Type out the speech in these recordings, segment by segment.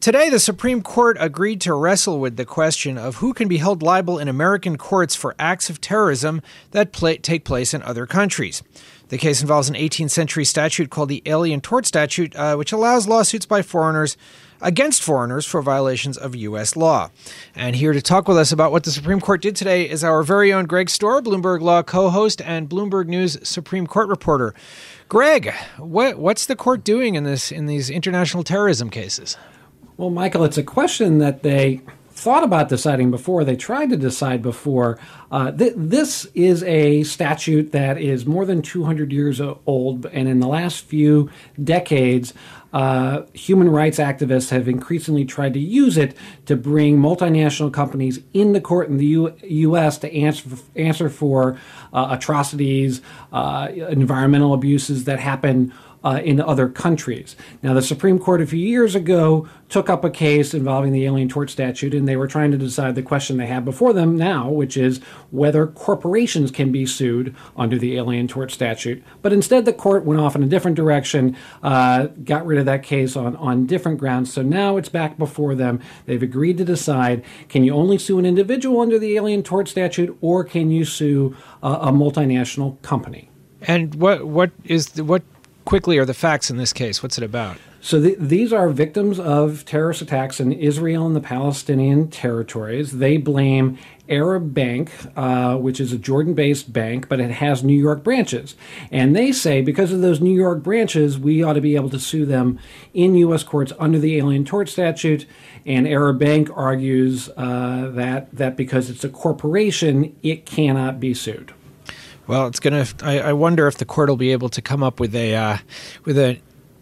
Today, the Supreme Court agreed to wrestle with the question of who can be held liable in American courts for acts of terrorism that play, take place in other countries. The case involves an 18th century statute called the Alien Tort Statute, uh, which allows lawsuits by foreigners against foreigners for violations of U.S. law. And here to talk with us about what the Supreme Court did today is our very own Greg Stohr, Bloomberg Law co-host and Bloomberg News Supreme Court reporter. Greg, what, what's the court doing in this in these international terrorism cases? Well, Michael, it's a question that they thought about deciding before. They tried to decide before. Uh, th- this is a statute that is more than 200 years old, and in the last few decades, uh, human rights activists have increasingly tried to use it to bring multinational companies in the court in the U- U.S. to answer for, answer for uh, atrocities, uh, environmental abuses that happen uh, in other countries. Now, the Supreme Court a few years ago took up a case involving the Alien Tort Statute, and they were trying to decide the question they have before them now, which is whether corporations can be sued under the Alien Tort Statute. But instead, the court went off in a different direction, uh, got rid of that case on, on different grounds. So now it's back before them. They've agreed to decide can you only sue an individual under the Alien Tort Statute, or can you sue uh, a multinational company? And what what is the, what quickly are the facts in this case? What's it about? So the, these are victims of terrorist attacks in Israel and the Palestinian territories. They blame Arab Bank, uh, which is a Jordan-based bank, but it has New York branches, and they say because of those New York branches, we ought to be able to sue them in U.S. courts under the Alien Tort Statute. And Arab Bank argues uh, that that because it's a corporation, it cannot be sued. Well, it's gonna. I, I, wonder if the court will be able to come up with a uh, with a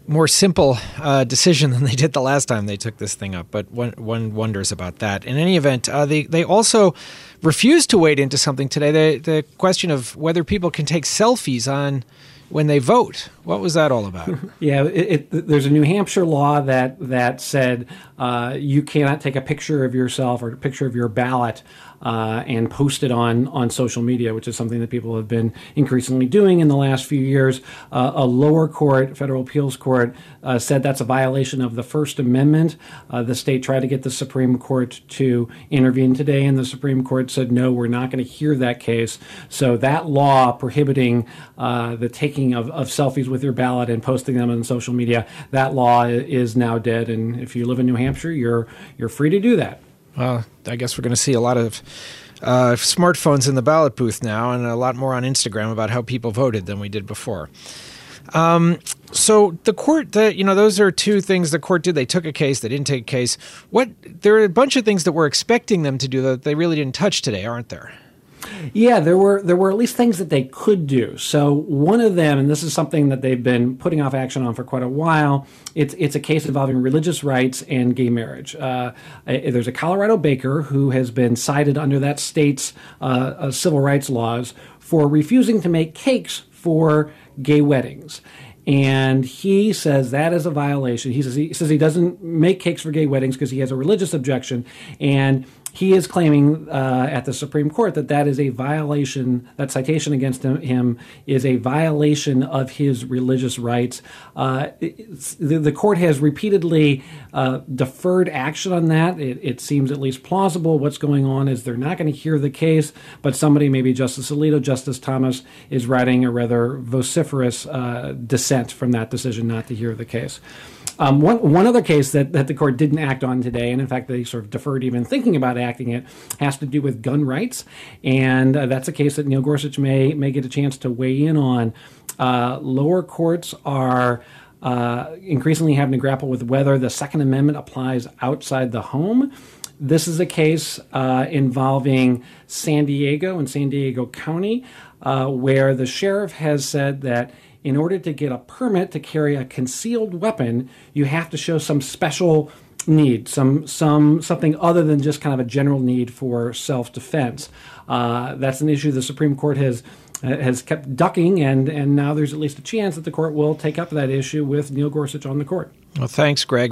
more simple uh, decision than they did the last time they took this thing up. But one, one wonders about that. In any event, uh, they they also refused to wade into something today. The the question of whether people can take selfies on when they vote. What was that all about? yeah, it, it, there's a New Hampshire law that that said uh, you cannot take a picture of yourself or a picture of your ballot uh, and post it on on social media, which is something that people have been increasingly doing in the last few years. Uh, a lower court, federal appeals court, uh, said that's a violation of the First Amendment. Uh, the state tried to get the Supreme Court to intervene today, and the Supreme Court said no, we're not going to hear that case. So that law prohibiting uh, the taking of, of selfies with your ballot and posting them on social media, that law is now dead. And if you live in New Hampshire, you're you're free to do that. Well, I guess we're going to see a lot of uh, smartphones in the ballot booth now, and a lot more on Instagram about how people voted than we did before. Um, so the court, the, you know, those are two things the court did. They took a case, they didn't take a case. What there are a bunch of things that we're expecting them to do that they really didn't touch today, aren't there? Yeah, there were there were at least things that they could do. So one of them, and this is something that they've been putting off action on for quite a while. It's it's a case involving religious rights and gay marriage. Uh, there's a Colorado baker who has been cited under that state's uh, uh, civil rights laws for refusing to make cakes for gay weddings and he says that is a violation. He says he says he doesn't make cakes for gay weddings because he has a religious objection, and he is claiming uh, at the Supreme Court that that is a violation, that citation against him, him is a violation of his religious rights. Uh, the, the, court has repeatedly uh, deferred action on that. It, it, seems at least plausible. What's going on is they're not going to hear the case, but somebody, maybe Justice Alito, Justice Thomas, is writing a rather vociferous uh, dissent from that decision not to hear the case. Um, one, one other case that, that the court didn't act on today, and in fact they sort of deferred even thinking about acting it, has to do with gun rights, and uh, that's a case that Neil Gorsuch may may get a chance to weigh in on. Uh, lower courts are uh, increasingly having to grapple with whether the Second Amendment applies outside the home. This is a case uh, involving San Diego and San Diego County, uh, where the sheriff has said that in order to get a permit to carry a concealed weapon, you have to show some special need, some some something other than just kind of a general need for self-defense. Uh, that's an issue the Supreme Court has has kept ducking, and and now there's at least a chance that the court will take up that issue with Neil Gorsuch on the court. Well, thanks, Greg.